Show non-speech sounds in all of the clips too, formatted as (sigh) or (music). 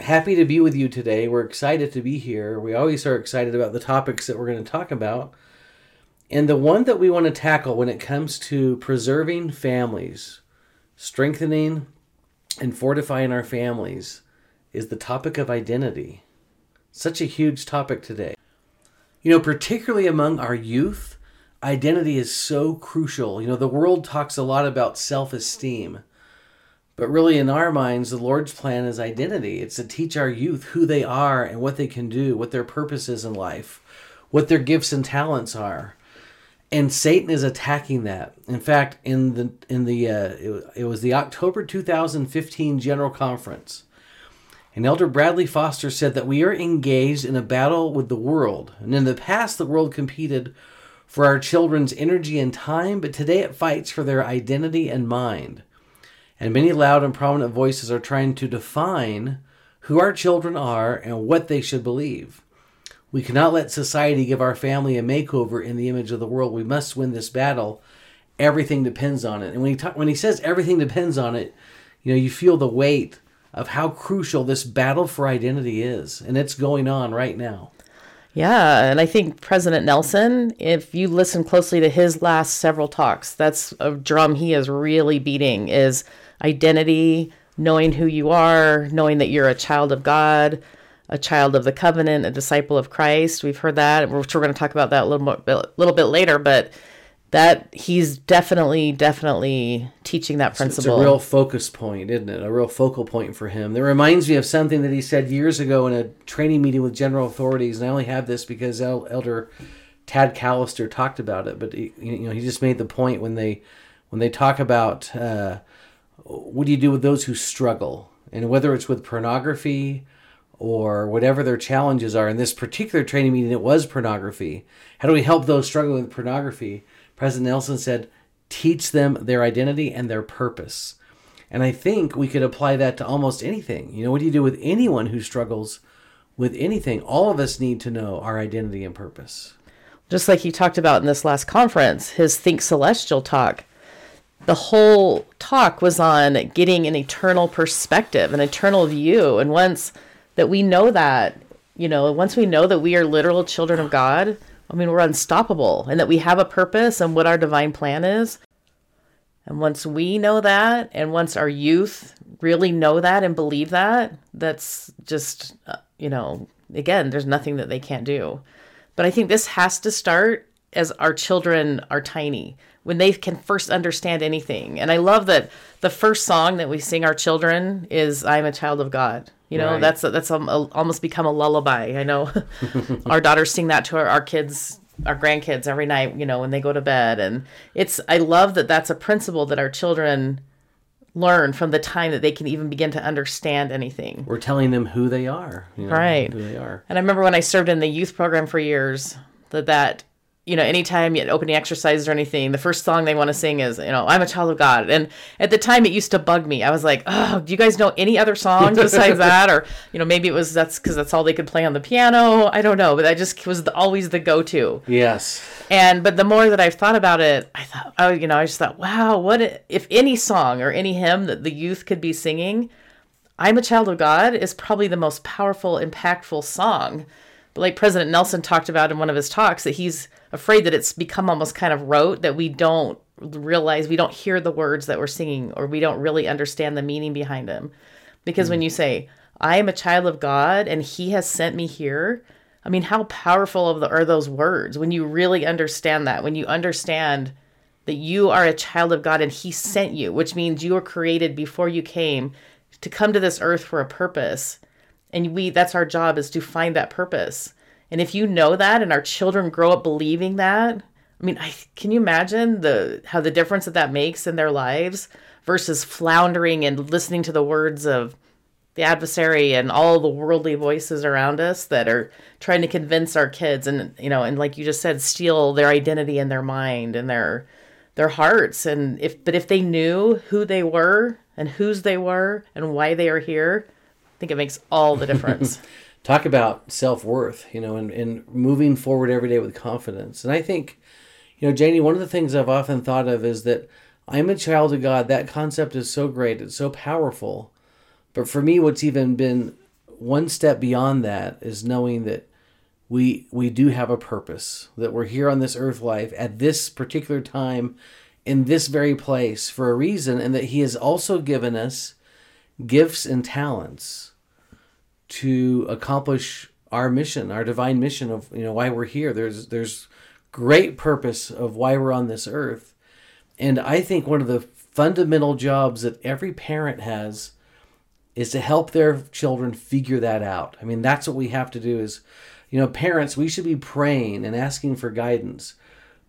happy to be with you today. We're excited to be here. We always are excited about the topics that we're going to talk about. And the one that we want to tackle when it comes to preserving families, strengthening and fortifying our families, is the topic of identity. Such a huge topic today. You know, particularly among our youth, identity is so crucial. You know, the world talks a lot about self esteem but really, in our minds, the Lord's plan is identity. It's to teach our youth who they are and what they can do, what their purpose is in life, what their gifts and talents are. And Satan is attacking that. In fact, in the in the uh, it, it was the October 2015 General Conference, and Elder Bradley Foster said that we are engaged in a battle with the world. And in the past, the world competed for our children's energy and time, but today it fights for their identity and mind and many loud and prominent voices are trying to define who our children are and what they should believe. We cannot let society give our family a makeover in the image of the world. We must win this battle. Everything depends on it. And when he ta- when he says everything depends on it, you know, you feel the weight of how crucial this battle for identity is, and it's going on right now. Yeah, and I think President Nelson, if you listen closely to his last several talks, that's a drum he is really beating is identity, knowing who you are, knowing that you're a child of God, a child of the covenant, a disciple of Christ. We've heard that, which we're going to talk about that a little more, a little bit later, but that he's definitely, definitely teaching that principle. It's a real focus point, isn't it? A real focal point for him. It reminds me of something that he said years ago in a training meeting with general authorities, and I only have this because Elder Tad Callister talked about it. But he, you know, he just made the point when they when they talk about uh, what do you do with those who struggle? And whether it's with pornography or whatever their challenges are, in this particular training meeting, it was pornography. How do we help those struggling with pornography? President Nelson said, teach them their identity and their purpose. And I think we could apply that to almost anything. You know, what do you do with anyone who struggles with anything? All of us need to know our identity and purpose. Just like he talked about in this last conference, his Think Celestial talk the whole talk was on getting an eternal perspective, an eternal view. And once that we know that, you know, once we know that we are literal children of God, I mean, we're unstoppable and that we have a purpose and what our divine plan is. And once we know that, and once our youth really know that and believe that, that's just, uh, you know, again, there's nothing that they can't do. But I think this has to start as our children are tiny when they can first understand anything. And I love that the first song that we sing our children is "I'm a child of God." You know, right. that's that's a, a, almost become a lullaby. I know (laughs) our daughters sing that to our, our kids, our grandkids every night. You know, when they go to bed, and it's I love that that's a principle that our children learn from the time that they can even begin to understand anything. We're telling them who they are, you know, right? Who they are. And I remember when I served in the youth program for years that that you know, anytime you opening exercises or anything, the first song they want to sing is, you know, I'm a child of God. And at the time it used to bug me. I was like, oh, do you guys know any other songs besides (laughs) that? Or, you know, maybe it was that's because that's all they could play on the piano. I don't know. But that just was the, always the go to. Yes. And, but the more that I've thought about it, I thought, oh, you know, I just thought, wow, what if any song or any hymn that the youth could be singing, I'm a child of God is probably the most powerful, impactful song. But like President Nelson talked about in one of his talks, that he's, afraid that it's become almost kind of rote that we don't realize we don't hear the words that we're singing or we don't really understand the meaning behind them because mm. when you say i am a child of god and he has sent me here i mean how powerful of the, are those words when you really understand that when you understand that you are a child of god and he sent you which means you were created before you came to come to this earth for a purpose and we that's our job is to find that purpose. And if you know that and our children grow up believing that, I mean, I, can you imagine the how the difference that that makes in their lives versus floundering and listening to the words of the adversary and all the worldly voices around us that are trying to convince our kids and you know and like you just said steal their identity and their mind and their their hearts. And if but if they knew who they were and whose they were and why they are here think it makes all the difference. (laughs) Talk about self-worth you know and, and moving forward every day with confidence. And i think you know janie one of the things i've often thought of is that i'm a child of god. That concept is so great. It's so powerful. But for me, what's even been one step beyond that is knowing that we we do have a purpose, that we're here on this earth life at this particular time in this very place for a reason, and that He has also given us gifts and talents to accomplish our mission, our divine mission of you know why we're here. There's there's great purpose of why we're on this earth. And I think one of the fundamental jobs that every parent has is to help their children figure that out. I mean, that's what we have to do is, you know, parents, we should be praying and asking for guidance,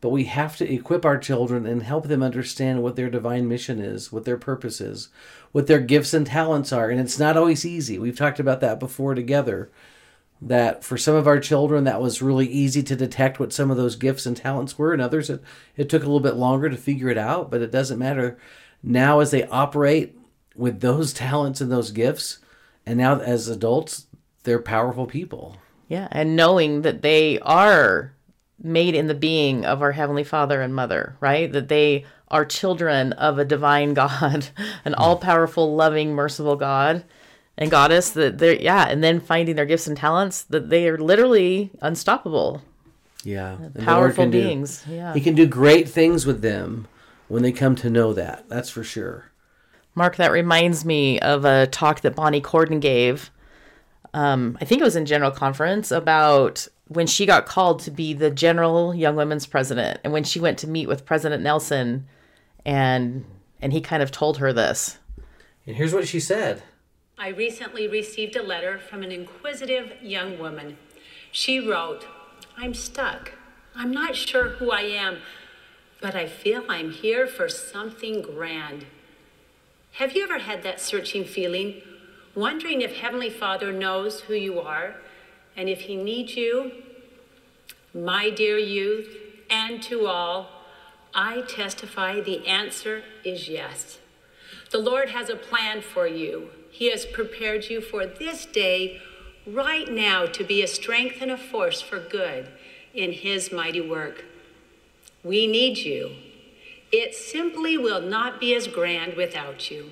but we have to equip our children and help them understand what their divine mission is, what their purpose is, what their gifts and talents are. And it's not always easy. We've talked about that before together. That for some of our children, that was really easy to detect what some of those gifts and talents were, and others, it, it took a little bit longer to figure it out, but it doesn't matter. Now, as they operate with those (laughs) talents and those gifts and now as adults they're powerful people yeah and knowing that they are made in the being of our heavenly father and mother right? That they are children of a divine (laughs) god an all-powerful loving merciful god and goddess that they're yeah and then finding their gifts and talents that they are literally unstoppable. Yeah powerful beings do, yeah. He can do great things with them when they come to know that that's for sure. Mark, that reminds me of a talk that Bonnie Cordon gave. Um, I think it was in General Conference about when she got called to be the General Young Women's President, and when she went to meet with President Nelson, and and he kind of told her this. And here's what she said. I recently received a letter from an inquisitive young woman. She wrote, I'm stuck. I'm not sure who I am, but I feel I'm here for something grand. Have you ever had that searching feeling, wondering if Heavenly Father knows who you are and if He needs you? My dear youth, and to all, I testify the answer is yes. The Lord has a plan for you. He has prepared you for this day, right now, to be a strength and a force for good in His mighty work. We need you. It simply will not be as grand without you.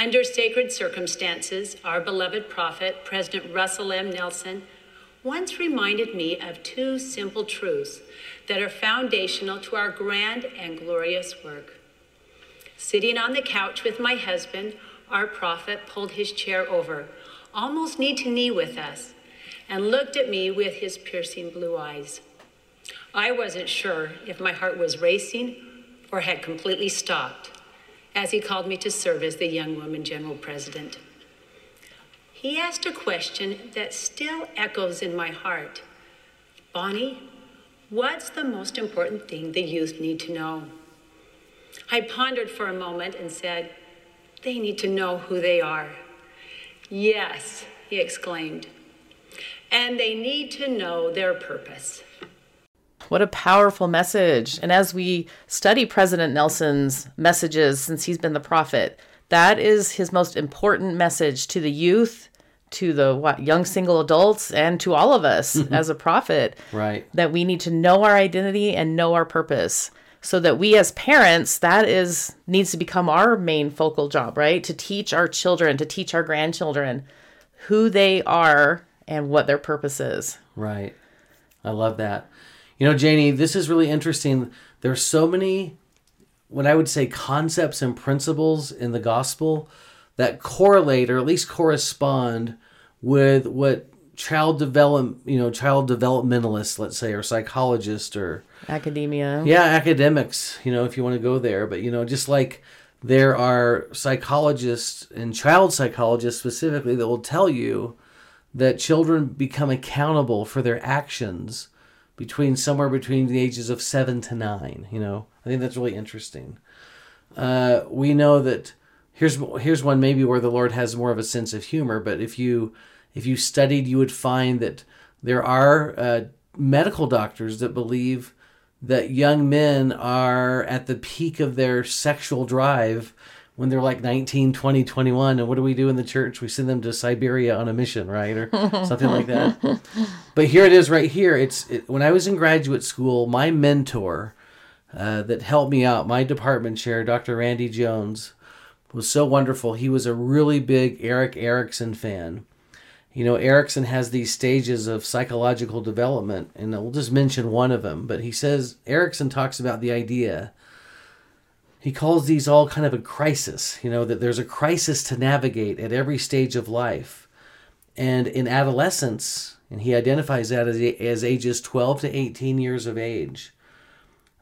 Under sacred circumstances, our beloved prophet, President Russell M. Nelson, once reminded me of two simple truths that are foundational to our grand and glorious work. Sitting on the couch with my husband, our prophet pulled his chair over, almost knee to knee with us, and looked at me with his piercing blue eyes. I wasn't sure if my heart was racing or had completely stopped as he called me to serve as the Young Woman General President. He asked a question that still echoes in my heart Bonnie, what's the most important thing the youth need to know? I pondered for a moment and said, They need to know who they are. Yes, he exclaimed. And they need to know their purpose. What a powerful message. And as we study President Nelson's messages since he's been the prophet, that is his most important message to the youth, to the what, young single adults, and to all of us mm-hmm. as a prophet. Right. That we need to know our identity and know our purpose. So that we as parents, that is needs to become our main focal job, right? To teach our children, to teach our grandchildren who they are and what their purpose is. Right. I love that. You know, Janie, this is really interesting. There's so many, what I would say, concepts and principles in the gospel that correlate or at least correspond with what child develop, you know, child developmentalists, let's say, or psychologists or academia. Yeah, academics, you know, if you want to go there. But, you know, just like there are psychologists and child psychologists specifically that will tell you that children become accountable for their actions between somewhere between the ages of seven to nine. You know, I think that's really interesting. Uh, we know that here's here's one maybe where the Lord has more of a sense of humor. But if you if you studied, you would find that there are uh, medical doctors that believe that young men are at the peak of their sexual drive when they're like 19 20 21 and what do we do in the church? We send them to siberia on a mission right? Or (laughs) something like that. But here it is right here. It's it, when i was in graduate school my mentor uh, that helped me out my department chair dr randy jones was so wonderful. He was a really big erik erikson fan. You know, Erikson has these stages of psychological development, and we'll just mention one of them. But he says Erikson talks about the idea. He calls these all kind of a crisis. You know that there's a crisis to navigate at every stage of life, and in adolescence, and he identifies that as, as ages 12 to 18 years of age.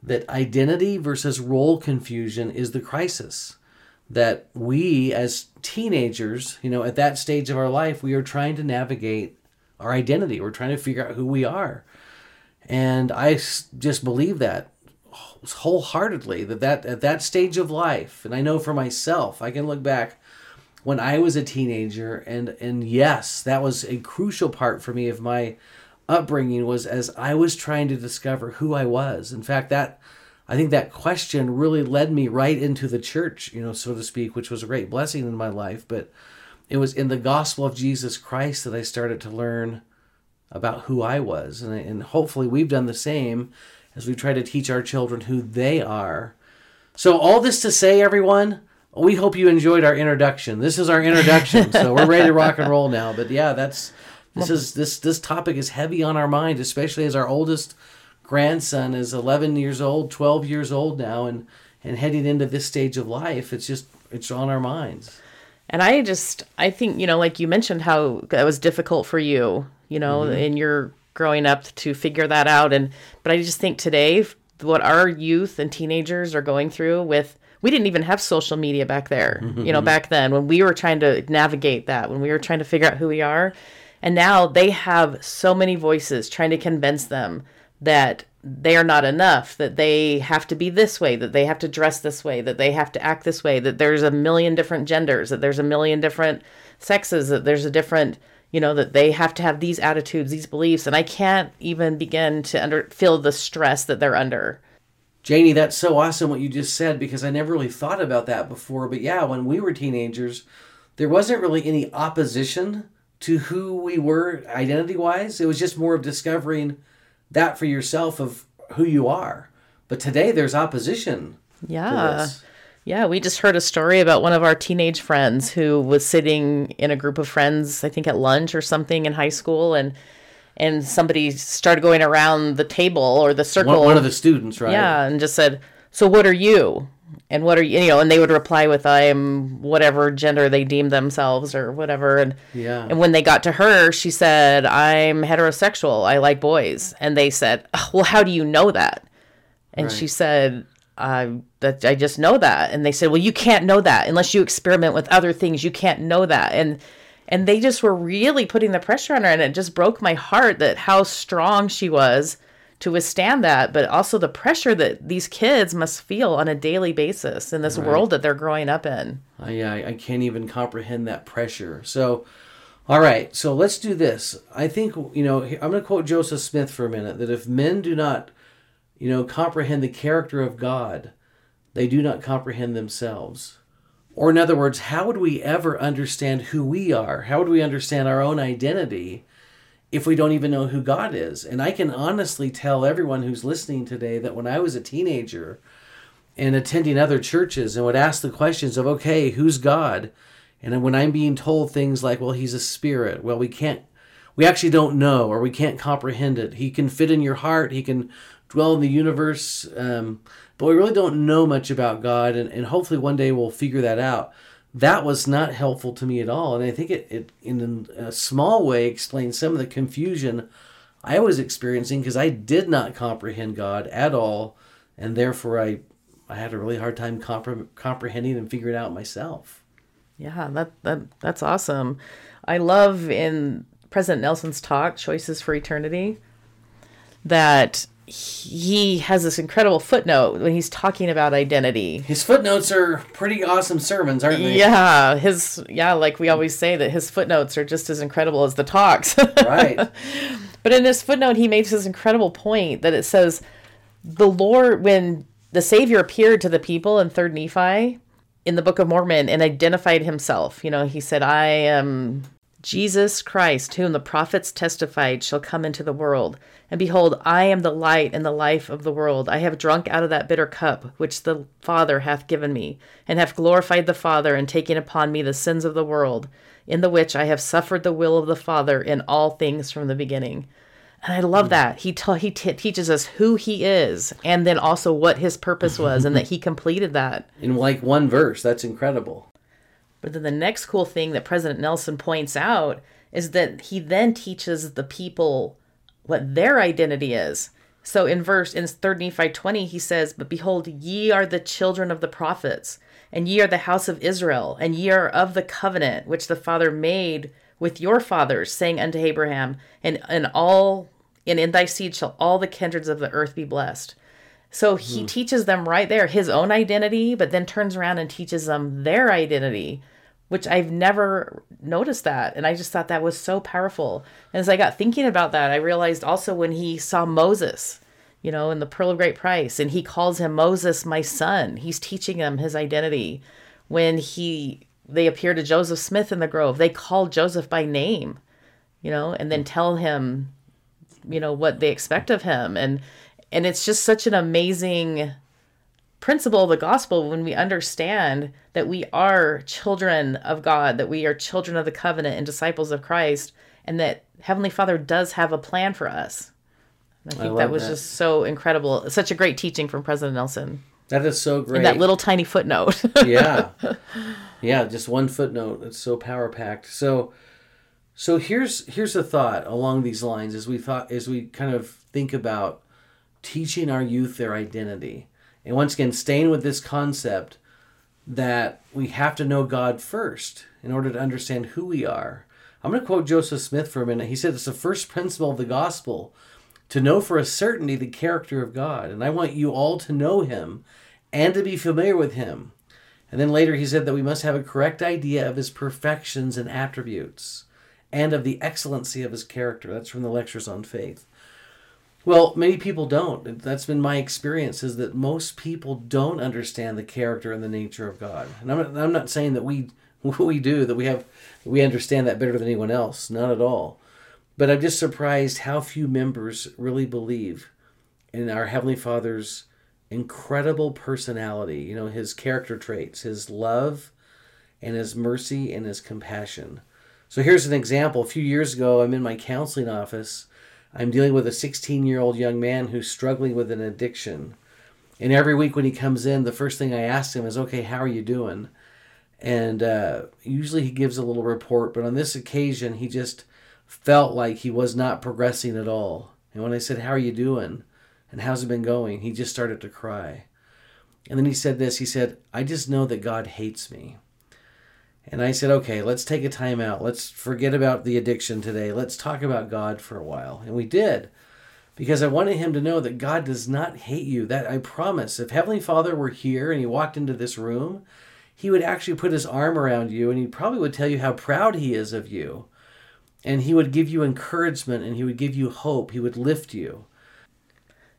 That identity versus role confusion is the crisis that we as teenagers, you know, at that stage of our life, we are trying to navigate our identity. We're trying to figure out who we are. And I just believe that wholeheartedly that, that at that stage of life, and I know for myself, I can look back when I was a teenager and and yes, that was a crucial part for me of my upbringing was as I was trying to discover who I was. In fact, that I think that question really led me right into the church, you know, so to speak, which was a great blessing in my life. But it was in the gospel of Jesus Christ that I started to learn about who I was. And, and hopefully we've done the same as we try to teach our children who they are. So, all this to say, everyone, we hope you enjoyed our introduction. This is our introduction. so, we're ready to rock and roll now. But yeah, that's. This is this this topic is heavy on our mind, especially as our oldest grandson is 11 years old, 12 years old now, and and heading into this stage of life, it's just it's on our minds. And I just I think you know, like you mentioned, how that was difficult for you, you know, mm-hmm. in your growing up to figure that out. And but I just think today, what our youth and teenagers are going through with we didn't even have social media back there mm-hmm. you know back then when we were trying to navigate that when we were trying to figure out who we are and now they have so many voices trying to convince them that they are not enough, that they have to be this way, that they have to dress this way, that they have to act this way, that there's a million different genders, that there's a million different sexes, that there's a different, you know, that they have to have these attitudes, these beliefs. And I can't even begin to under feel the stress that they're under. Janie, that's so awesome what you just said because I never really thought about that before. But yeah, when we were teenagers, there wasn't really any opposition to who we were identity wise. It was just more of discovering that for yourself of who you are. But today there's opposition. Yeah. Yeah, we just heard a story about one of our teenage friends who was sitting in a group of friends, I think at lunch or something in high school and and somebody started going around the table or the circle. One, one of the students, right? Yeah, and just said, "So what are you?" and what are you, you know, and they would reply with I'm whatever gender they deem themselves or whatever. And yeah. And when they got to her, she said, I'm heterosexual. I like boys. And they said, oh, Well, how do you know that? And right. she said, I that I just know that. And they said, Well, you can't know that unless you experiment with other things. You can't know that. And and they just were really putting the pressure on her, and it just broke my heart that how strong she was to withstand that, but also the pressure that these kids must feel on a daily basis in this right. world that they're growing up in. Uh, yeah, I, I can't even comprehend that pressure. So, all right, so let's do this. I think, you know, I'm going to quote Joseph Smith for a minute that if men do not, you know, comprehend the character of God, they do not comprehend themselves. Or, in other words, how would we ever understand who we are? How would we understand our own identity if we don't even know who God is. And I can honestly tell everyone who's listening today that when I was a teenager and attending other churches and would ask the questions of, okay, who's God? And when I'm being told things like, well, he's a spirit, well, we can't, we actually don't know or we can't comprehend it. He can fit in your heart, he can dwell in the universe, um, but we really don't know much about God. And, and hopefully one day we'll figure that out that was not helpful to me at all. And I think it, it in a small way, explains some of the confusion I was experiencing because I did not comprehend God at all. And therefore, I, I had a really hard time compre- comprehending and figuring it out myself. Yeah, that, that that's awesome. I love in President Nelson's talk, Choices for Eternity, that he has this incredible footnote when he's talking about identity. His footnotes are pretty awesome sermons, aren't they? Yeah, his yeah, like we always say that his footnotes are just as incredible as the talks. (laughs) Right. But in his footnote, he makes this incredible point that it says the Lord, when the Savior appeared to the people in Third Nephi in the Book of Mormon and identified himself, you know, he said, "I am Jesus Christ, whom the prophets testified shall come into the world. And behold, I am the light and the life of the world. I have drunk out of that bitter cup which the Father hath given me, and have glorified the Father, and taken upon me the sins of the world, in the which I have suffered the will of the Father in all things from the beginning. And I love hmm. that he ta- he t- teaches us who he is, and then also what his purpose was, and that he (laughs) completed that. In like one verse. That's incredible. But then the next cool thing that President Nelson points out is that he then teaches the people what their identity is. So in verse in 3 Nephi 20, he says, But behold, ye are the children of the prophets, and ye are the house of Israel, and ye are of the covenant which the Father made with your fathers, saying unto Abraham, and, and all and in thy seed shall all the kindreds of the earth be blessed. So he hmm. teaches them right there his own identity, but then turns around and teaches them their identity, which I've never noticed that. And I just thought that was so powerful. And as I got thinking about that, I realized also when he saw Moses, you know, in the Pearl of Great Price, and he calls him Moses, my son, he's teaching him his identity. When he they appear to Joseph Smith in the grove, they call Joseph by name, you know, and then hmm. tell him, you know, what they expect of him. And and it's just such an amazing principle of the gospel when we understand that we are children of God, that we are children of the covenant and disciples of Christ, and that Heavenly Father does have a plan for us. I think love that was that. just so incredible. Such a great teaching from President Nelson. That is so great. And that little tiny footnote. (laughs) yeah (laughs) yeah just one footnote it's so power packed so so here's here's a thought along these lines as we thought as we kind of think about teaching our youth their identity. And once again staying with this concept that we have to know god first in order to understand who we are. I'm going to quote joseph smith for a minute. He said it's the first principle of the gospel to know for a certainty the character of god. And i want you all to know him and to be familiar with him. And then later he said that we must have a correct idea of his perfections and attributes and of the excellency of his character. That's from the lectures on faith. Well, many people don't. That's been my experience is that most people don't understand the character and the nature of God. And I'm not, I'm not saying that we (laughs) we do that we have we understand that better than anyone else, not at all. But I'm just surprised how few members really believe in our heavenly Father's incredible personality, you know, his character traits, his love and his mercy and his compassion. So here's an example. A few years ago, I'm in my counseling office. I'm dealing with a 16 year old young man who's struggling with an addiction. And every week when he comes in, the first thing I ask him is, okay, how are you doing? And uh, usually he gives a little report, but on this occasion, he just felt like he was not progressing at all. And when I said, how are you doing? And how's it been going? He just started to cry. And then he said this he said, I just know that God hates me. And I said, okay, let's take a time out. Let's forget about the addiction today. Let's talk about God for a while. And we did because I wanted him to know that God does not hate you. That I promise. If Heavenly Father were here and he walked into this room, he would actually put his arm around you and he probably would tell you how proud he is of you. And he would give you encouragement and he would give you hope. He would lift you.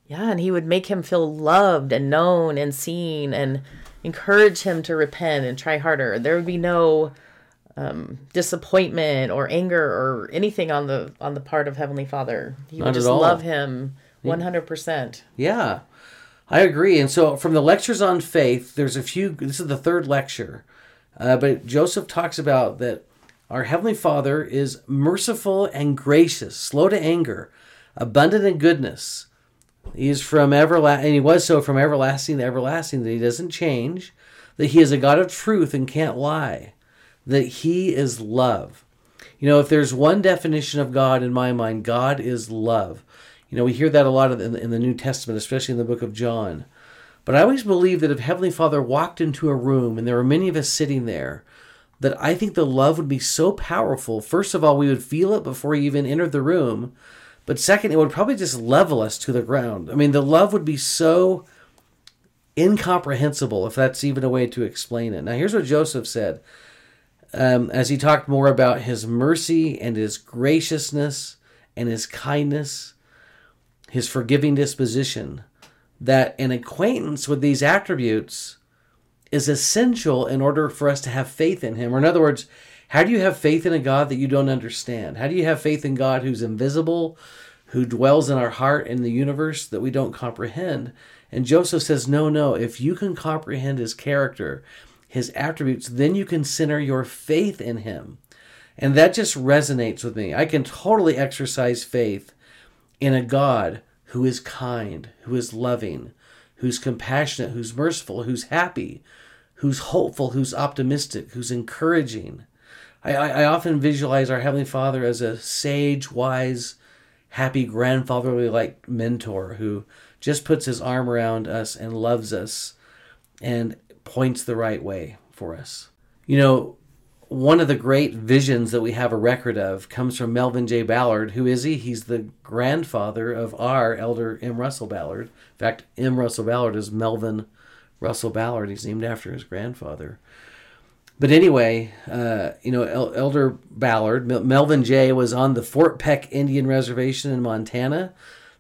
Yeah, and he would make him feel loved and known and seen and encourage him to repent and try harder. There would be no um, disappointment or anger or anything on the on the part of Heavenly Father. He Not would just all. love him one hundred percent. Yeah, I agree. And so from the lectures on faith, there's a few. This is the third lecture, uh, but Joseph talks about that our heavenly Father is merciful and gracious, slow to anger, abundant in goodness. He is from everlasting, and he was so from everlasting to everlasting that he doesn't change. That he is a God of truth and can't lie. That he is love. You know, if there's one definition of God in my mind, God is love. You know, we hear that a lot in the, in the New Testament, especially in the book of John. But I always believe that if Heavenly Father walked into a room and there were many of us sitting there, that I think the love would be so powerful. First of all, we would feel it before he even entered the room. But second, it would probably just level us to the ground. I mean, the love would be so incomprehensible if that's even a way to explain it. Now, here's what Joseph said um, as he talked more about his mercy and his graciousness and his kindness, his forgiving disposition, that an acquaintance with these attributes is essential in order for us to have faith in him. Or, in other words, how do you have faith in a God that you don't understand? How do you have faith in God who's invisible, who dwells in our heart in the universe that we don't comprehend? And Joseph says, No, no, if you can comprehend his character, his attributes, then you can center your faith in him. And that just resonates with me. I can totally exercise faith in a God who is kind, who is loving, who's compassionate, who's merciful, who's happy, who's hopeful, who's optimistic, who's encouraging. I, I, often visualize our Heavenly Father as a sage, wise, happy, grandfatherly like mentor who just puts his arm around us and loves us and points the right way for us. You know, one of the great visions that we have a record of comes from Melvin J. Ballard. Who is he? He's the grandfather of our elder M. Russell Ballard. In fact, M. Russell Ballard is Melvin Russell Ballard. He's named after his grandfather. But anyway, uh, you know, El- Elder Ballard, Mel- Melvin J. was on the Fort Peck Indian Reservation in Montana.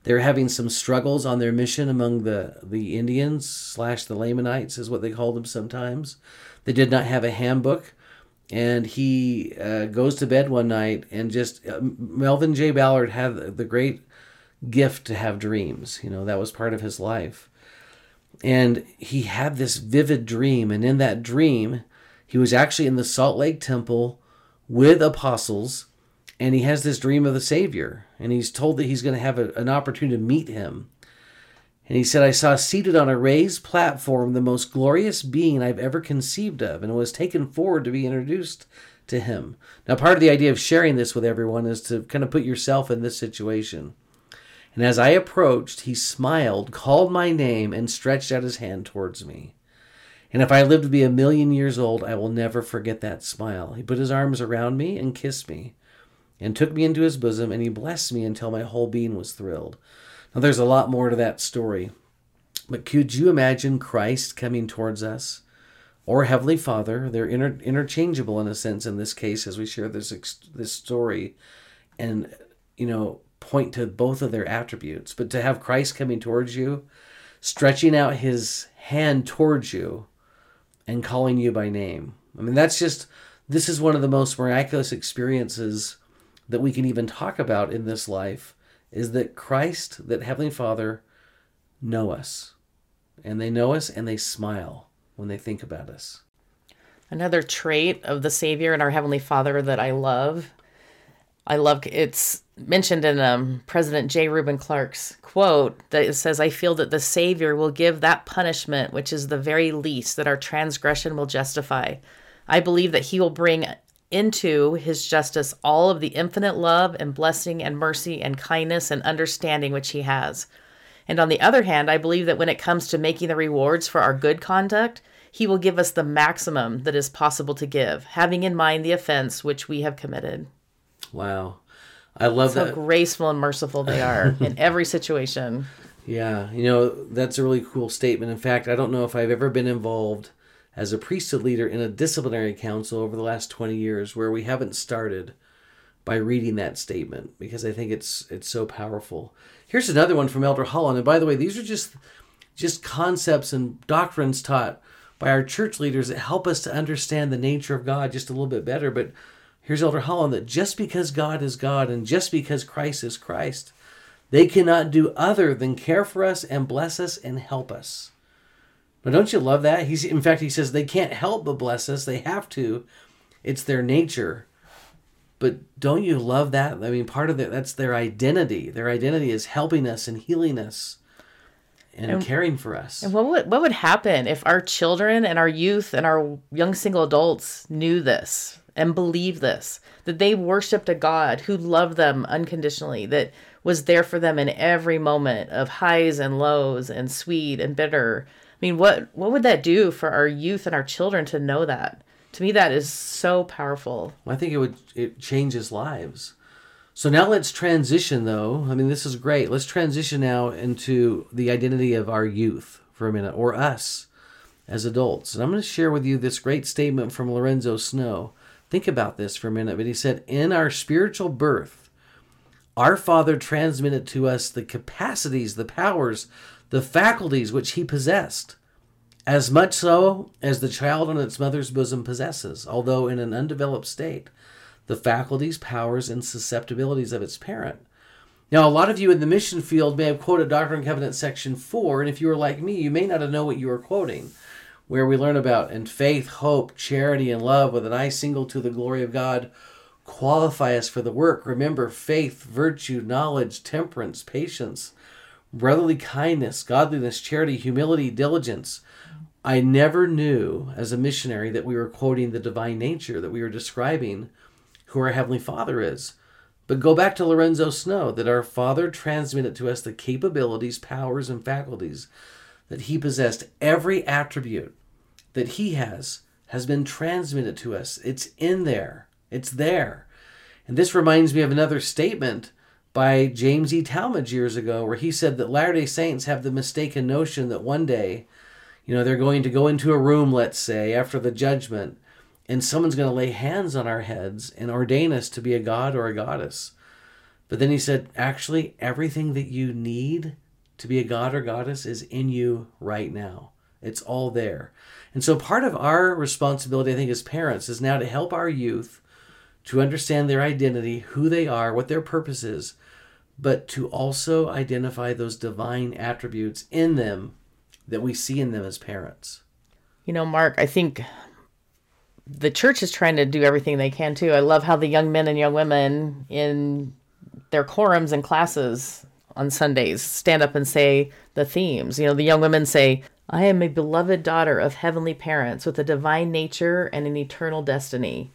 They're having some struggles on their mission among the, the Indians slash the Lamanites, is what they call them sometimes. They did not have a handbook. And he uh, goes to bed one night and just, uh, Melvin J. Ballard had the great gift to have dreams. You know, that was part of his life. And he had this vivid dream. And in that dream, he was actually in the Salt Lake Temple with apostles, and he has this dream of the Savior. And he's told that he's going to have a, an opportunity to meet him. And he said, I saw seated on a raised platform the most glorious being I've ever conceived of, and was taken forward to be introduced to him. Now, part of the idea of sharing this with everyone is to kind of put yourself in this situation. And as I approached, he smiled, called my name, and stretched out his hand towards me. And if I live to be a million years old, I will never forget that smile. He put his arms around me and kissed me, and took me into his bosom, and he blessed me until my whole being was thrilled. Now, there's a lot more to that story, but could you imagine Christ coming towards us? Or Heavenly Father, they're inter- interchangeable in a sense in this case as we share this ex- this story, and you know point to both of their attributes. But to have Christ coming towards you, stretching out His hand towards you, and calling you by name. I mean, that's just, this is one of the most miraculous experiences that we can even talk about in this life is that Christ, that Heavenly Father, know us. And they know us and they smile when they think about us. Another trait of the Savior and our Heavenly Father that I love, I love it's mentioned in um, President J. Reuben Clark's quote that it says, I feel that the Savior will give that punishment which is the very least that our transgression will justify. I believe that He will bring into His justice all of the infinite love and blessing and mercy and kindness and understanding which He has. And on the other hand, I believe that when it comes to making the rewards for our good conduct, He will give us the maximum that is possible to give, having in mind the offense which we have committed. Wow. I love so that. graceful and merciful they are (laughs) in every situation. Yeah, you know, that's a really cool statement. In fact, I don't know if I've ever been involved as a priesthood leader in a disciplinary council over the last 20 years where we haven't started by reading that statement because I think it's it's so powerful. Here's another one from Elder Holland. And by the way, these are just just concepts and doctrines taught by our church leaders that help us to understand the nature of God just a little bit better, but Here's Elder Holland that just because God is God and just because Christ is Christ, they cannot do other than care for us and bless us and help us. But don't you love that? He's in fact he says they can't help but bless us. They have to. It's their nature. But don't you love that? I mean, part of it that's their identity. Their identity is helping us and healing us and, and caring for us. And what would what would happen if our children and our youth and our young single adults knew this? And believe this that they worshiped a God who loved them unconditionally, that was there for them in every moment of highs and lows and sweet and bitter. I mean, what what would that do for our youth and our children to know that? To me, that is so powerful. I think it would it changes lives. So now let's transition, though. I mean, this is great. Let's transition now into the identity of our youth for a minute, or us as adults. And I'm going to share with you this great statement from Lorenzo Snow. Think about this for a minute. But he said, In our spiritual birth, our Father transmitted to us the capacities, the powers, the faculties which he possessed, as much so as the child on its mother's bosom possesses, although in an undeveloped state the faculties, powers, and susceptibilities of its parent. Now, a lot of you in the mission field may have quoted Doctrine and Covenants section 4, and if you were like me, you may not known what you were quoting, where we learn about, and faith, hope, charity, and love with an eye single to the glory of God qualify us for the work. Remember faith, virtue, knowledge, temperance, patience, brotherly kindness, godliness, charity, humility, diligence. I never knew as a missionary that we were quoting the divine nature, that we were describing who our Heavenly Father is. But go back to Lorenzo Snow that our Father transmitted to us the capabilities, powers, and faculties that He possessed. Every attribute that He has has been transmitted to us. It's in there, it's there. And this reminds me of another statement by James E. Talmage years ago, where he said that Latter day Saints have the mistaken notion that one day, you know, they're going to go into a room, let's say, after the judgment and someone's going to lay hands on our heads and ordain us to be a god or a goddess. But then he said, actually, everything that you need to be a god or goddess is in you right now. It's all there. And so part of our responsibility, I think, as parents, is now to help our youth to understand their identity, who they are, what their purpose is, but to also identify those divine attributes in them that we see in them as parents. You know, Mark, I think the church is trying to do everything they can too. I love how the young men and young women in their quorums and classes on Sundays stand up and say the themes. You know, the young women say, I am a beloved daughter of heavenly parents with a divine nature and an eternal destiny.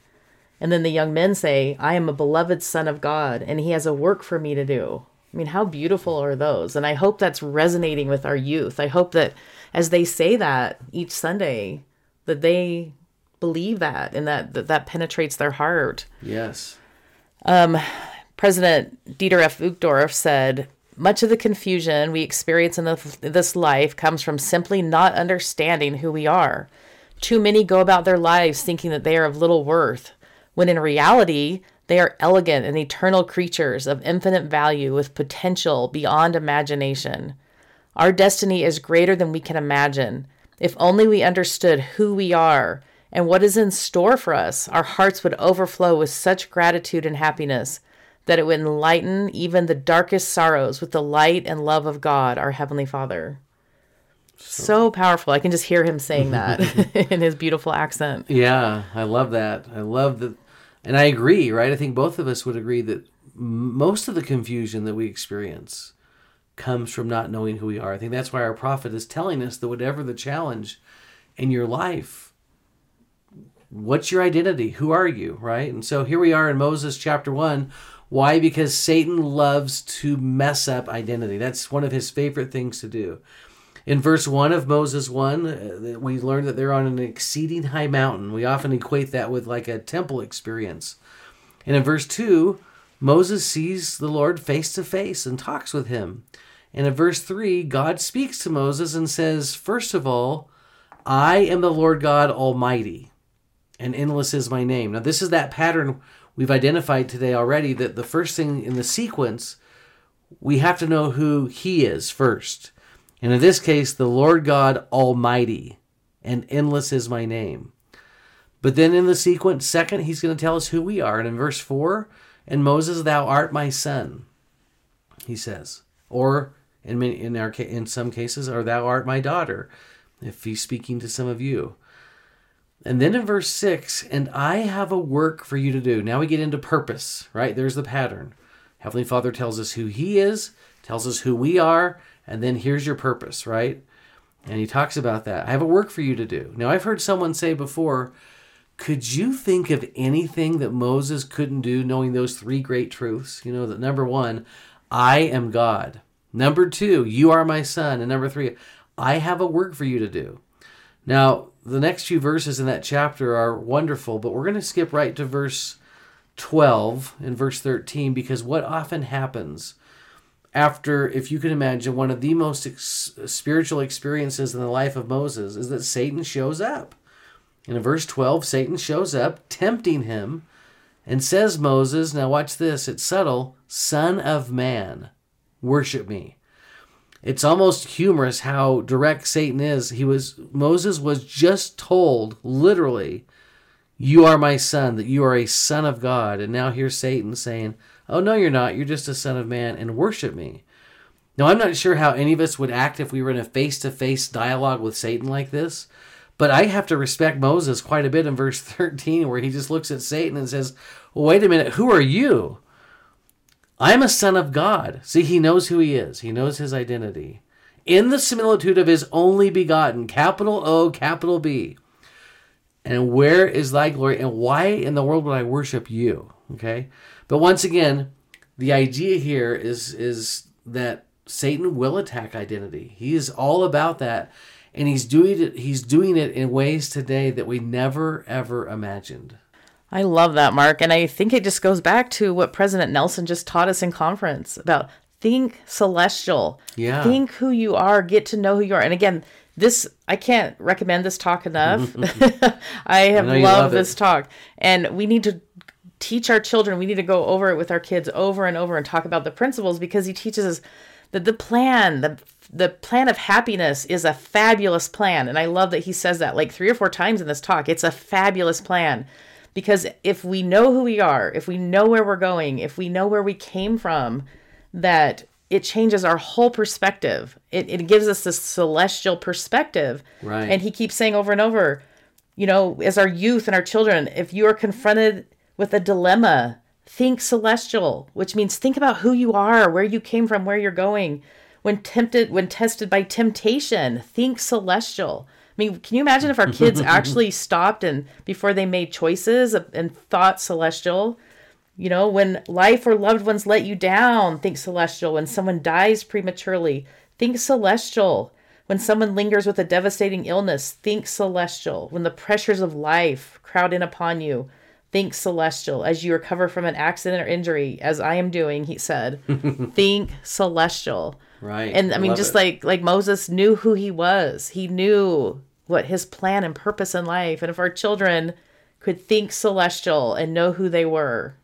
And then the young men say, I am a beloved son of God and he has a work for me to do. I mean, how beautiful are those? And I hope that's resonating with our youth. I hope that as they say that each Sunday, that they believe that and that that, that penetrates their heart. Yes. Um, President Dieter F. Uchtdorf said, much of the confusion we experience in the, this life comes from simply not understanding who we are. Too many go about their lives thinking that they are of little worth, when in reality, they are elegant and eternal creatures of infinite value with potential beyond imagination. Our destiny is greater than we can imagine. If only we understood who we are and what is in store for us, our hearts would overflow with such gratitude and happiness that it would enlighten even the darkest sorrows with the light and love of God, our Heavenly Father. So, so powerful. I can just hear him saying (laughs) that (laughs) in his beautiful accent. Yeah, I love that. I love that. And I agree, right? I think both of us would agree that most of the confusion that we experience comes from not knowing who we are. I think that's why our prophet is telling us that whatever the challenge in your life, what's your identity? Who are you? Right? And so here we are in Moses chapter 1. Why? Because Satan loves to mess up identity. That's one of his favorite things to do. In verse 1 of Moses 1, uh, we learn that they're on an exceeding high mountain. We often equate that with like a temple experience. And in verse 2, Moses sees the Lord face to face and talks with him. And in verse 3, God speaks to Moses and says, First of all, I am the Lord God Almighty and endless is my name. Now, this is that pattern we've identified today already that the first thing in the sequence, we have to know who He is first. And in this case, the Lord God Almighty, and endless is my name. But then in the sequence, second, He's going to tell us who we are. And in verse 4, and Moses, thou art my son, he says. Or in, in, our, in some cases, or thou art my daughter, if he's speaking to some of you. And then in verse 6, and I have a work for you to do. Now we get into purpose, right? There's the pattern. Heavenly Father tells us who He is, tells us who we are, and then here's your purpose, right? And He talks about that. I have a work for you to do. Now I've heard someone say before, could you think of anything that Moses couldn't do knowing those three great truths? You know, that number one, I am God. Number two, you are my son. And number three, I have a work for you to do. Now, the next few verses in that chapter are wonderful, but we're going to skip right to verse 12 and verse 13 because what often happens after, if you can imagine, one of the most ex- spiritual experiences in the life of Moses is that Satan shows up. And in verse 12, Satan shows up, tempting him, and says, Moses, now watch this, it's subtle, Son of man, worship me. It's almost humorous how direct Satan is. He was Moses was just told literally, "You are my son, that you are a son of God." And now here's Satan saying, "Oh no, you're not. You're just a son of man and worship me." Now, I'm not sure how any of us would act if we were in a face-to-face dialogue with Satan like this, but I have to respect Moses quite a bit in verse (laughs) 13 where he just looks at Satan and says, well, "Wait a minute, who are you?" I'm a son of God. See, he knows who he is, he knows his identity. In the similitude of his only begotten, capital O, capital B. And where is thy glory? And why in the world would I worship you? Okay. But once again, the idea here is is that Satan will attack identity. He is all about that. And he's doing it he's doing it in ways today that we never ever imagined. I love that, Mark. And I think it just goes back to what President Nelson just taught us in conference about think celestial. Yeah. Think who you are, get to know who you are. And again, this I can't recommend this talk enough. (laughs) (laughs) I have you loved love this talk. And we need to teach our children, we need to go over it with our kids over and over and talk about the principles because he teaches us that the plan, the the plan of happiness is a fabulous plan. And I love that he says that like three or four times in this talk. It's a fabulous plan. Because if we know who we are, if we know where we're going, if we know where we came from, that it changes our whole perspective. It, it gives us this celestial perspective. Right. And he keeps saying over and over, you know, as our youth and our children, if you are confronted with a dilemma, think celestial, which means think about who you are, where you came from, where you're going. When tempted, when tested by temptation, think celestial. I mean, can you imagine if our kids (laughs) actually stopped and before they made choices and thought celestial? You know, when life or loved ones let you down, think celestial. When someone dies prematurely, think celestial. When someone lingers with a devastating illness, think celestial. When the pressures of life crowd in upon you, think celestial. As you recover from an accident or injury, as I am doing, he said, (laughs) think celestial. Right. And I mean, love just it. like like Moses knew who he was. He knew what his plan and purpose in life. And if our children could think celestial and know who they were,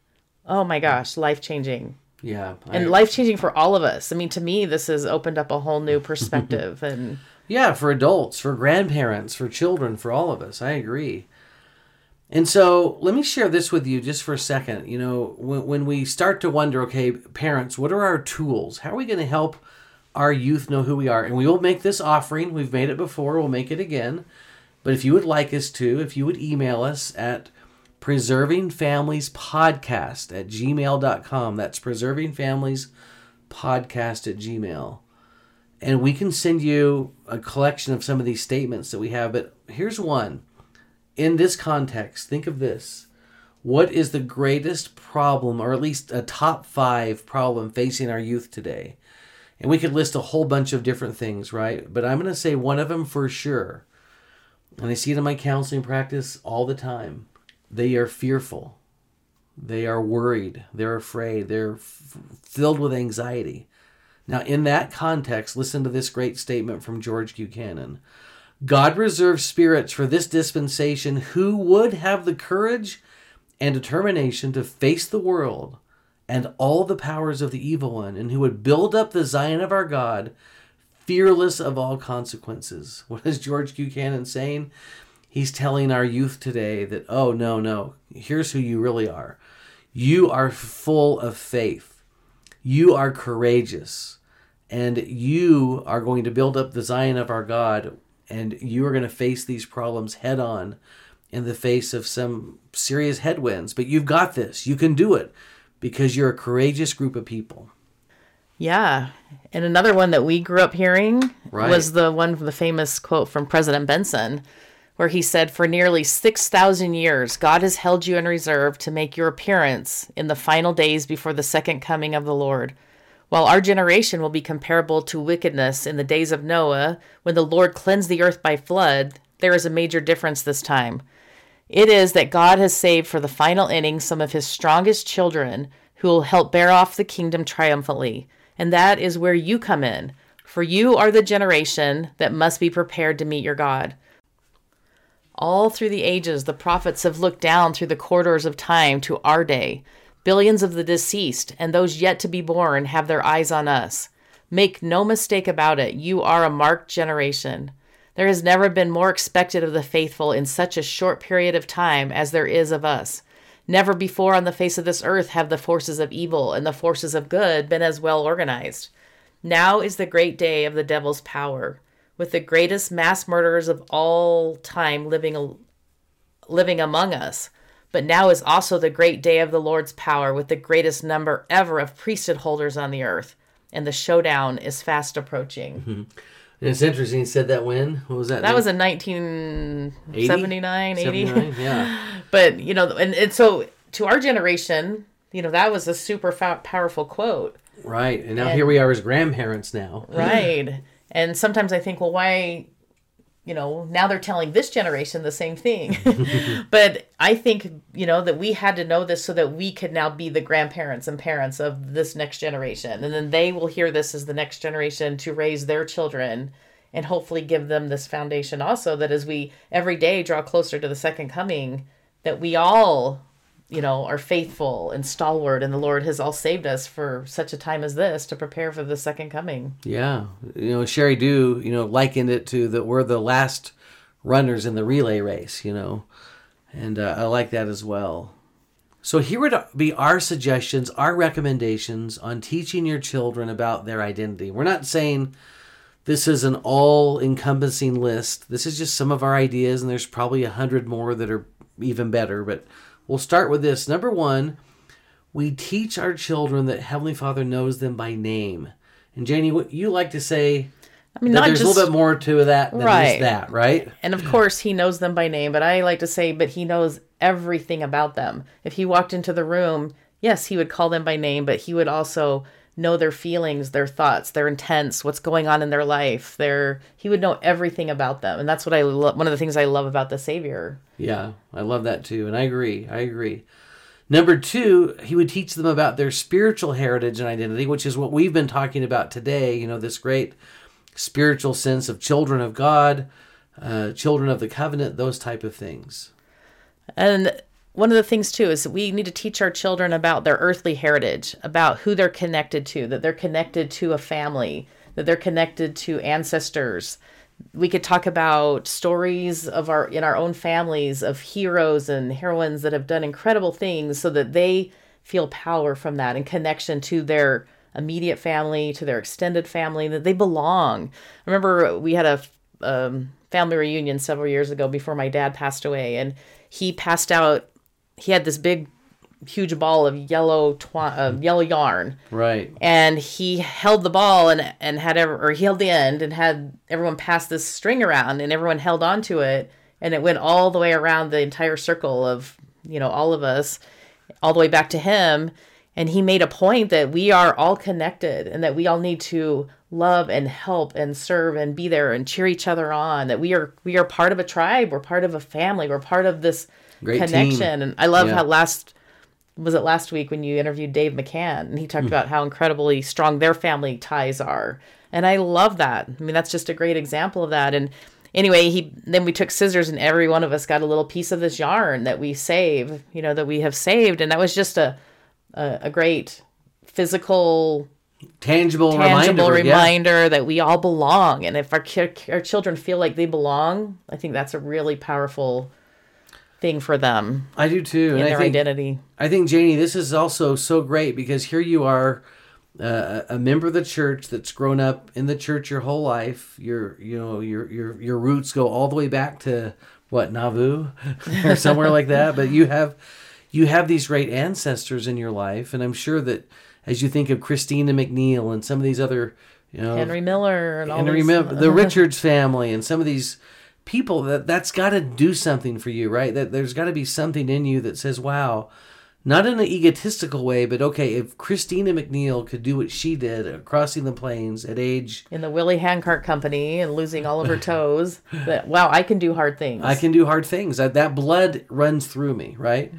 oh my gosh, life changing. Yeah. I- And life changing for all of us. I mean, to me, this has opened up a whole new perspective. (laughs) and Yeah, for adults, for grandparents, for children, for all of us. I agree. And so let me share this with you just for a second. You know, when, when we start to wonder, okay, parents, what are our tools? How are we going to help our youth know who we are? And we will make this offering. We've made it before, we'll make it again. But if you would like us to, if you would email us at preservingfamiliespodcast at gmail.com. That's preservingfamiliespodcast at gmail and we can send you a collection of some of these statements that we have. But here's one. In this context, think of this. What is the greatest problem, or at least a top five problem facing our youth today? And we could list a whole bunch of different things, right? But I'm going to say one of them for sure. And I see it in my counseling practice all the time. They are fearful. They are worried. They're afraid. They're f- filled with anxiety. Now, in that context, listen to this great statement from George Q. Cannon God reserves spirits for this dispensation who would have the courage and determination to face the world and all the powers of the evil one, and who would build up the Zion of our God, fearless of all consequences. (laughs) What is George Q. Cannon saying? He's telling our youth today that, oh, no, no, here's who you really are. You are full of faith. You are courageous and you are going to build up the Zion of our God, and you are going to face these problems head on in the face of some serious headwinds. But you've got this. You can do it because you're a courageous group of people. yeah. And another one that we grew up hearing Right. was the one from the famous quote from President Benson, where he said, For nearly 6,000 years, God has held you in reserve to make your appearance in the final days before the second coming of the Lord. While our generation will be comparable to wickedness in the days of Noah, when the Lord cleansed the earth by flood, there is a major difference this time. It is that God has saved for the final inning some of his strongest children who will help bear off the kingdom triumphantly. And that is where you come in. For you are the generation that must be prepared to meet your God. All through the ages, the prophets have looked down through the corridors of time to our day. Billions of the deceased and those yet to be born have their eyes on us. Make no mistake about it, you are a marked generation. There has never been more expected of the faithful in such a short period of time as there is of us. Never before on the face of this earth have the forces of evil and the forces of good been as well organized. Now is the great day of the devil's power, with the greatest mass murderers of all time living living among us. But now is also the great day of the Lord's power, with the greatest number ever of priesthood holders on the earth, and the showdown is fast approaching. Mm-hmm. It's interesting. He said that when? What was that? That was in 1979, 80. 79? Yeah. (laughs) but, you know, and, and so to our generation, you know, that was a super fa- powerful quote. Right. And now and, here we are as grandparents now. Right. and sometimes I think, well, why you know, now they're telling this generation the same thing. (laughs) but I think, you know, that we had to know this so that we could now be the grandparents and parents of this next generation. And then they will hear this as the next generation to raise their children and hopefully give them this foundation also that as we every day draw closer to the second coming, that we all you know, are faithful and stalwart, and the Lord has all saved us for such a time as this to prepare for the second coming. Yeah, you know, Sheri Dew, you know, likened it to that we're the last runners in the relay race, you know, and uh, I like that as well. So here would be our suggestions, our recommendations on teaching your children about their identity. We're not saying this is an all-encompassing list. This is just some of our ideas, and there's probably a hundred more that are even better, but We'll start with this. Number one, we teach our children that Heavenly Father knows them by name. And Janie, what you like to say I mean, not there's just, a little bit more to that than right. just that, right? And of course, he knows them by name, but I like to say, but he knows everything about them. If he walked into the room, yes, he would call them by name, but he would also know their feelings, their thoughts, their intents, what's going on in their life. Their he would know everything about them, and that's what I love. One of the things I love about the Savior. Yeah, I love that too, and I agree. I agree. Number two, he would teach them about their spiritual heritage and identity, which is what we've been talking about today. You know, this great spiritual sense of children of God, uh, children of the covenant, those type of things. And one of the things too is we need to teach our children about their earthly heritage, about who they're connected to, that they're connected to a family, that they're connected to ancestors. We could talk about stories of our in our own families of heroes and heroines that have done incredible things so that they feel power from that and connection to their immediate family, to their extended family, that they belong. I remember we had a um, family reunion several years ago before my dad passed away, and he passed out he had this big huge ball of yellow twi- uh, yellow yarn. Right. And he held the ball and and had ever or he held the end and had everyone pass this string around and everyone held on to it and it went all the way around the entire circle of you know all of us all the way back to him and he made a point that we are all connected and that we all need to love and help and serve and be there and cheer each other on that we are we are part of a tribe we're part of a family we're part of this Great connection. Team. And I love yeah. how last was it last week when you interviewed Dave McCann and he talked mm. about how incredibly strong their family ties are. And I love that. I mean, that's just a great example of that. And anyway, he then we took scissors and every one of us got a little piece of this yarn that we save, you know, that we have saved. And that was just a a, a great physical tangible, tangible reminder, reminder yeah. that we all belong. And if our our children feel like they belong, I think that's a really powerful thing for them. I do too, and their I think, identity. I think Janie, this is also so great because here you are, uh, a member of the church that's grown up in the church your whole life. Your, you know, your your your roots go all the way back to what Nauvoo (laughs) or somewhere like that. But you have you have these great ancestors in your life, and I'm sure that as you think of Christina McNeil and some of these other you know Henry Miller and Henry Miller, the (laughs) Richards family, and some of these people that that's got to do something for you right that there's got to be something in you that says wow not in an egotistical way, but okay, if Christina McNeil could do what she did crossing the plains at age, In the Willie Handcart Company and losing all of her toes, (laughs) that wow, I can do hard things. I can do hard things. That, that blood runs through me, right?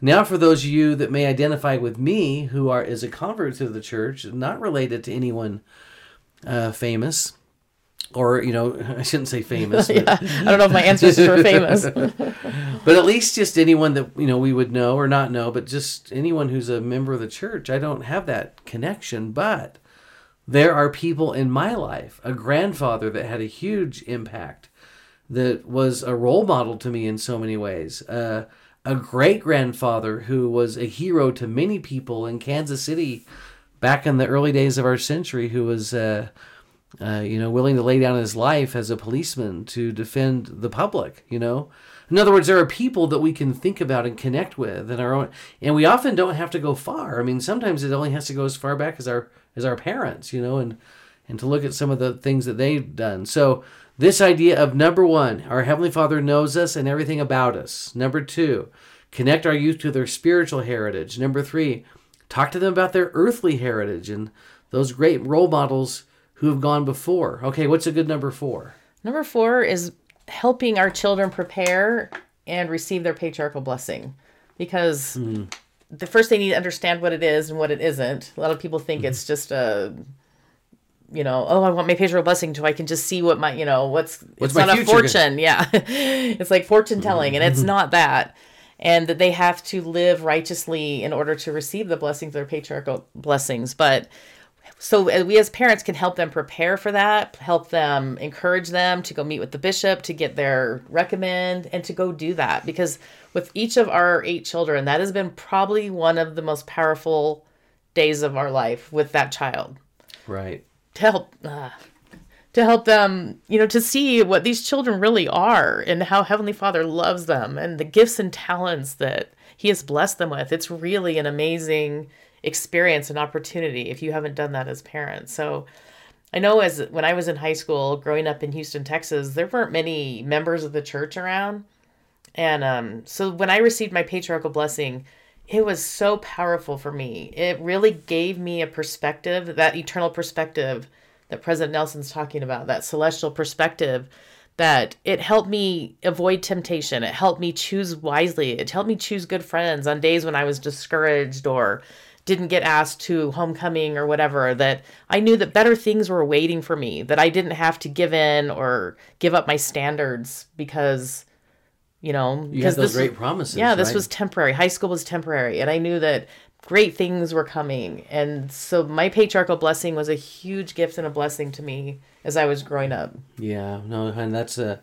Now, for those of you that may identify with me, who are as a convert to the church, not related to anyone uh, famous, or you know, (laughs) I shouldn't say famous, (laughs) but, I don't know if my ancestors were famous. (laughs) but at least just anyone that you know we would know or not know, but just anyone who's a member of the church. I don't have that connection, but there are people in my life, a grandfather that had a huge impact, that was a role model to me in so many ways. Uh, a great grandfather who was a hero to many people in Kansas City back in the early days of our century, who was. Uh, uh, you know, willing to lay down his life as a policeman to defend the public, you know. In other words, there are people that we can think about and connect with in our own, and we often don't have to go far. I mean, sometimes it only has to go as far back as our as our parents, you know, and and to look at some of the things that they've done. So this idea of number one, our heavenly Father knows us and everything about us. Number two, connect our youth to their spiritual heritage. Number three, talk to them about their earthly heritage and those great role models who have gone before. Okay, what's a good number four? Number four is helping our children prepare and receive their patriarchal blessing because hmm. the first they need to understand what it is and what it isn't. A lot of people think mm-hmm. it's just a you know, oh, I want my patriarchal blessing so I can just see what my, you know, what's, What's it's my not a future gonna- fortune. (laughs) Yeah. (laughs) it's like fortune telling and it's mm-hmm. not that. And that they have to live righteously in order to receive the blessings, their patriarchal blessings. But so uh, we as parents can help them prepare for that help them encourage them to go meet with the bishop to get their recommend and to go do that. Because with each of our eight children that has been probably one of the most powerful days of our life with that child. Right. to help uh, to help them you know to see what these children really are and how heavenly father loves them and the gifts and talents that he has blessed them with. It's really an amazing experience and opportunity if you haven't done that as parents so i know as when i was in high school growing up in houston texas there weren't many members of the church around and um, so when I received my patriarchal blessing, it was so powerful for me. It really gave me a perspective, that eternal perspective that President Nelson's talking about, that celestial perspective, that it helped me avoid temptation. It helped me choose wisely. It helped me choose good friends on days when I was discouraged or didn't get asked to homecoming or whatever that I knew that better things were waiting for me that I didn't have to give in or give up my standards because you know because those this great promises. yeah this right? was temporary high school was temporary and i knew that great things were coming and so my patriarchal blessing was a huge gift and a blessing to me as i was growing up Yeah, no, and that's a.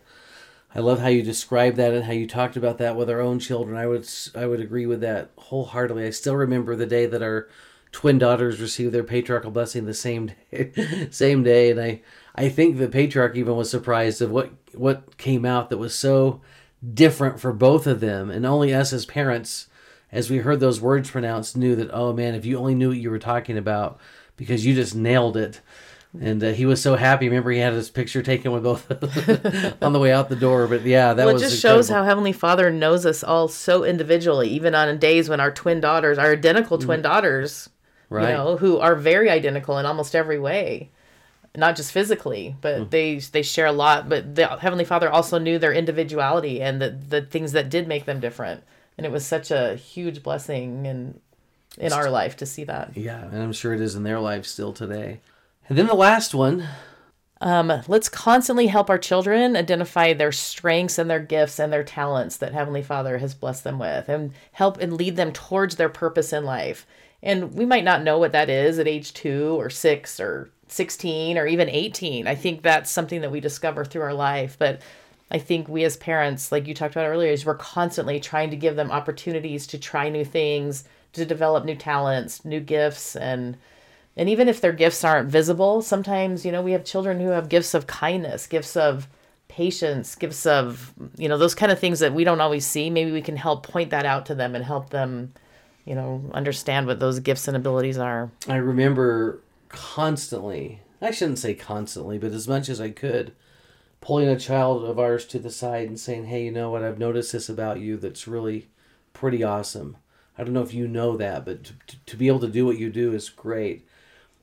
I love how you described that and how you talked about that with our own children. I would I would agree with that wholeheartedly. I still remember the day that our twin daughters received their patriarchal blessing the same day, (laughs) same day, and I I think the patriarch even was surprised of what what came out that was so different for both of them, and only us as parents, as we heard those words pronounced, knew that oh man, if you only knew what you were talking about, because you just nailed it. And uh, he was so happy. Remember, he had his picture taken with both (laughs) on the way out the door. But yeah, that well, it just shows how heavenly father knows us all so individually even on days when our twin daughters our identical twin daughters Mm. Right. you know who are very identical in almost every way not just physically but Mm. they they share a lot but the heavenly father also knew their individuality and the the things that did make them different and it was such a huge blessing in in our life to see that Yeah, and I'm sure it is in their life still today. And then the last one, um, let's constantly help our children identify their strengths and their gifts and their talents that Heavenly Father has blessed them with and help and lead them towards their purpose in life. And we might not know what that is at age two or six or 16 or even 18. I think that's something that we discover through our life. But I think we as parents, like you talked about earlier, is we're constantly trying to give them opportunities to try new things, to develop new talents, new gifts, and and even if their gifts aren't visible, sometimes, you know, we have children who have gifts of kindness, gifts of patience, gifts of, you know, those kind of things that we don't always see. Maybe we can help point that out to them and help them, you know, understand what those gifts and abilities are. I remember constantly, I shouldn't say constantly, but as much as I could, pulling a child of ours to the side and saying, hey, you know what, I've noticed this about you that's really pretty awesome. I don't know if you know that, but to, to, to be able to do what you do is great.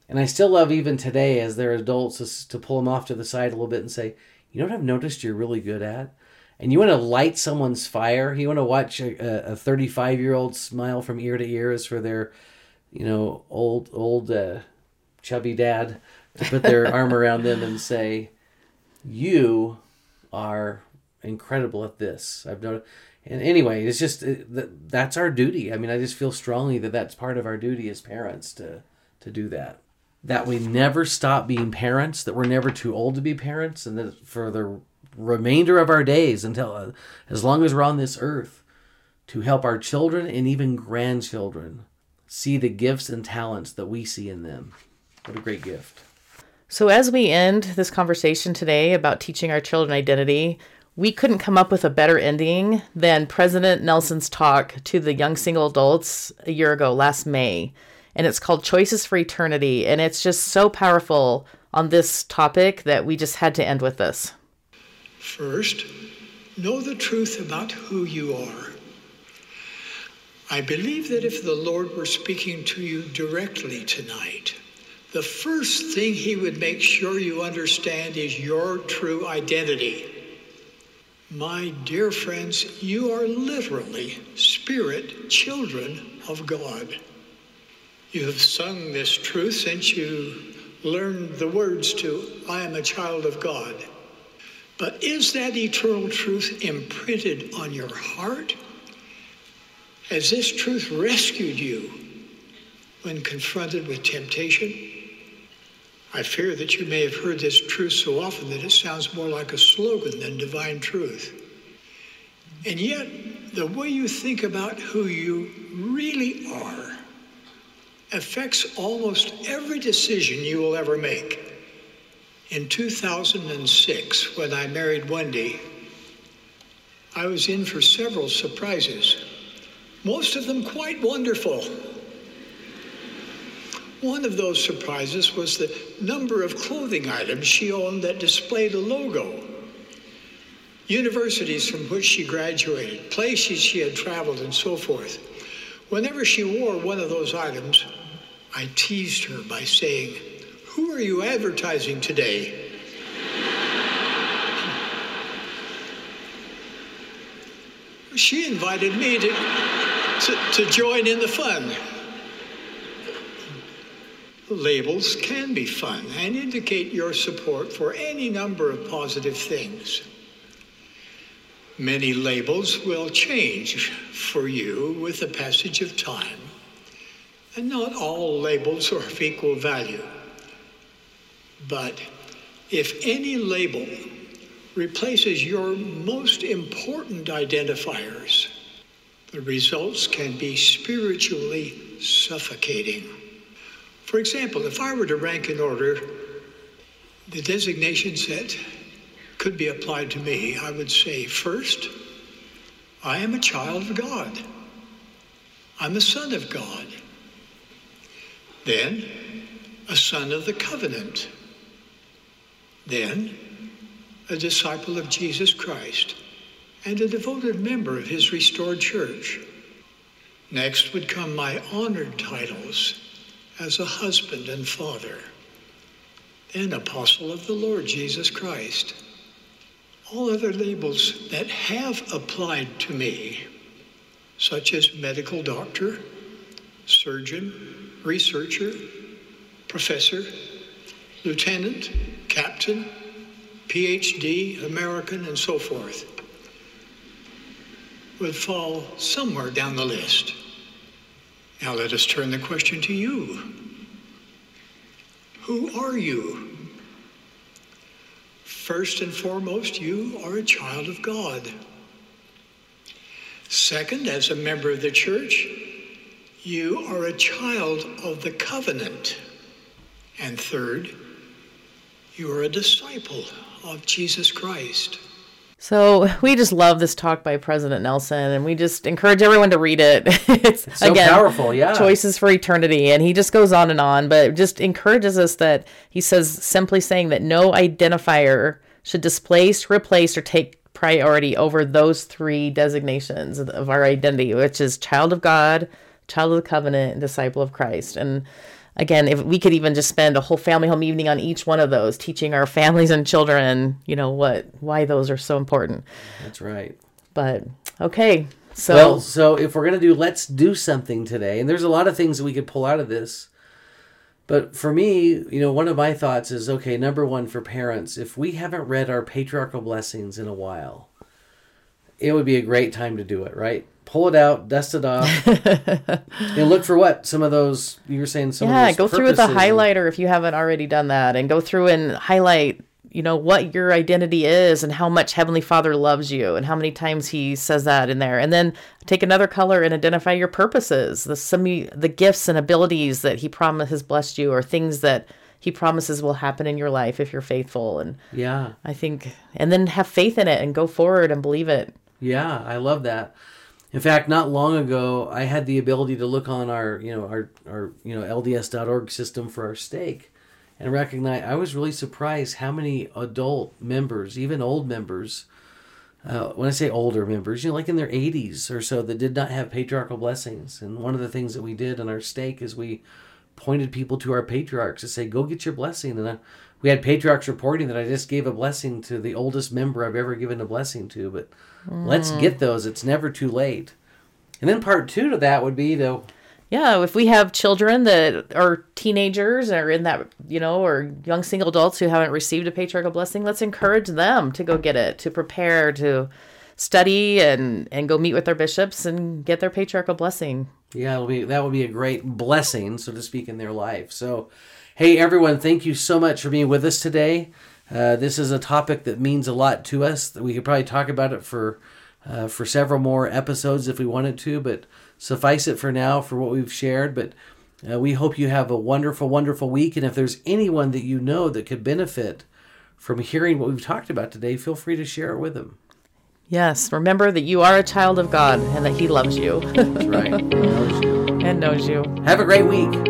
And I still love even today as they're adults to, to pull them off to the side a little bit and say, you know what I've noticed you're really good at? And you want to light someone's fire. You want to watch a 35 year old smile from ear to ear as for their, you know, old, old, uh, chubby dad to put their (laughs) arm around them and say, you are incredible at this. I've noticed. And anyway, it's just that that's our duty. I mean, I just feel strongly that that's part of our duty as parents to to do that. That we never stop being parents. That we're never too old to be parents, and that for the remainder of our days until uh, as long as we're on this earth, to help our children and even grandchildren see the gifts and talents that we see in them. What a great gift. So, as we end this conversation today about teaching our children identity, we couldn't come up with a better ending than President Nelson's talk to the young single adults a year ago, last May. And it's called Choices for Eternity. And it's just so powerful on this topic that we just had to end with this. First, know the truth about who you are. I believe that if the Lord were speaking to you directly tonight, the first thing he would make sure you understand is your true identity. My dear friends, you are literally spirit children of God. You have sung this truth since you learned the words to I am a child of God. But is that eternal truth imprinted on your heart? Has this truth rescued you when confronted with temptation? I fear that you may have heard this truth so often that it sounds more like a slogan than divine truth. And yet, the way you think about who you really are affects almost every decision you will ever make. In 2006, when I married Wendy, I was in for several surprises, most of them quite wonderful. One of those surprises was the number of clothing items she owned that displayed a logo. Universities from which she graduated, places she had traveled, and so forth. Whenever she wore one of those items, I teased her by saying, Who are you advertising today? (laughs) she invited me to, to, to join in the fun. Labels can be fun and indicate your support for any number of positive things. Many labels will change for you with the passage of time, and not all labels are of equal value. But if any label replaces your most important identifiers, the results can be spiritually suffocating. For example, if I were to rank in order the designations that could be applied to me, I would say first, I am a child of God. I'm a son of God. Then, a son of the covenant. Then, a disciple of Jesus Christ and a devoted member of his restored church. Next would come my honored titles as a husband and father, then apostle of the Lord Jesus Christ. All other labels that have applied to me, such as medical doctor, surgeon, researcher, professor, lieutenant, captain, PhD, American, and so forth, would fall somewhere down the list. Now let us turn the question to you. Who are you? First and foremost, you are a child of God. Second, as a member of the church, you are a child of the covenant. And third, you are a disciple of Jesus Christ. So we just love this talk by President Nelson, and we just encourage everyone to read it. (laughs) it's so again powerful, yeah. Choices for eternity, and he just goes on and on, but just encourages us that he says simply saying that no identifier should displace, replace, or take priority over those three designations of- of our identity, which is child of God, child of the covenant, and disciple of Christ. And again, if we could even just spend a whole family home evening on each one of those, teaching our (laughs) families and children, you know, what why those are so important. That's right. But okay, so Well, so if we're gonna do let's do something today, and there's a lot of things that we could pull out of this. But for me, you know, one of my thoughts is okay, number one for parents, if we haven't read our patriarchal blessings in a while, it would be a great time to do it, right? Pull it out, dust it off, (laughs) and look for what? Some of those you were saying some yeah, of those go through with a purposes and- highlighter if you haven't already done that, and go through and highlight, you know, what your identity is and how much Heavenly Father loves you, and how many times He says that in there, and then take another color and identify your purposes, the some the gifts and abilities that He promised has blessed you, or things that He promises will happen in your life if you're faithful, and Yeah. I think, and then have faith in it and go forward and believe it. Yeah, I love that. In fact, not long ago, I had the ability to look on our, you know, our, our, you know, LDS.org system for our stake, and recognize. I was really surprised how many adult members, even old members, uh, when I say older members, you know, like in their 80s or so, that did not have patriarchal blessings. And one of the things that we did in our stake is we pointed people to our patriarchs to say, "Go get your blessing." And uh, we had patriarchs reporting that I just gave a blessing to the oldest member I've ever given a blessing to. But let's get hmm. those; it's never too late. And then part two to that would be to Yeah, if we have children that are teenagers or in that, you know, or young single adults who haven't received a patriarchal blessing, let's encourage them to go get it, to prepare, to study and and go meet with their bishops and get their patriarchal blessing. Yeah, it'll be that would be a great blessing, so to speak, in their life. So, hey, everyone, thank you so much for being with us today. Uh, this is a topic that means a lot to us. We could probably talk about it for uh, for several more episodes if we wanted to, but suffice it for now for what we've shared. But uh, we hope you have a wonderful, wonderful week. And if there's anyone that you know that could benefit from hearing what we've talked about today, feel free to share it with them. Yes, remember that you are a child of God and that He loves you That's right. (laughs) and knows you. Have a great week.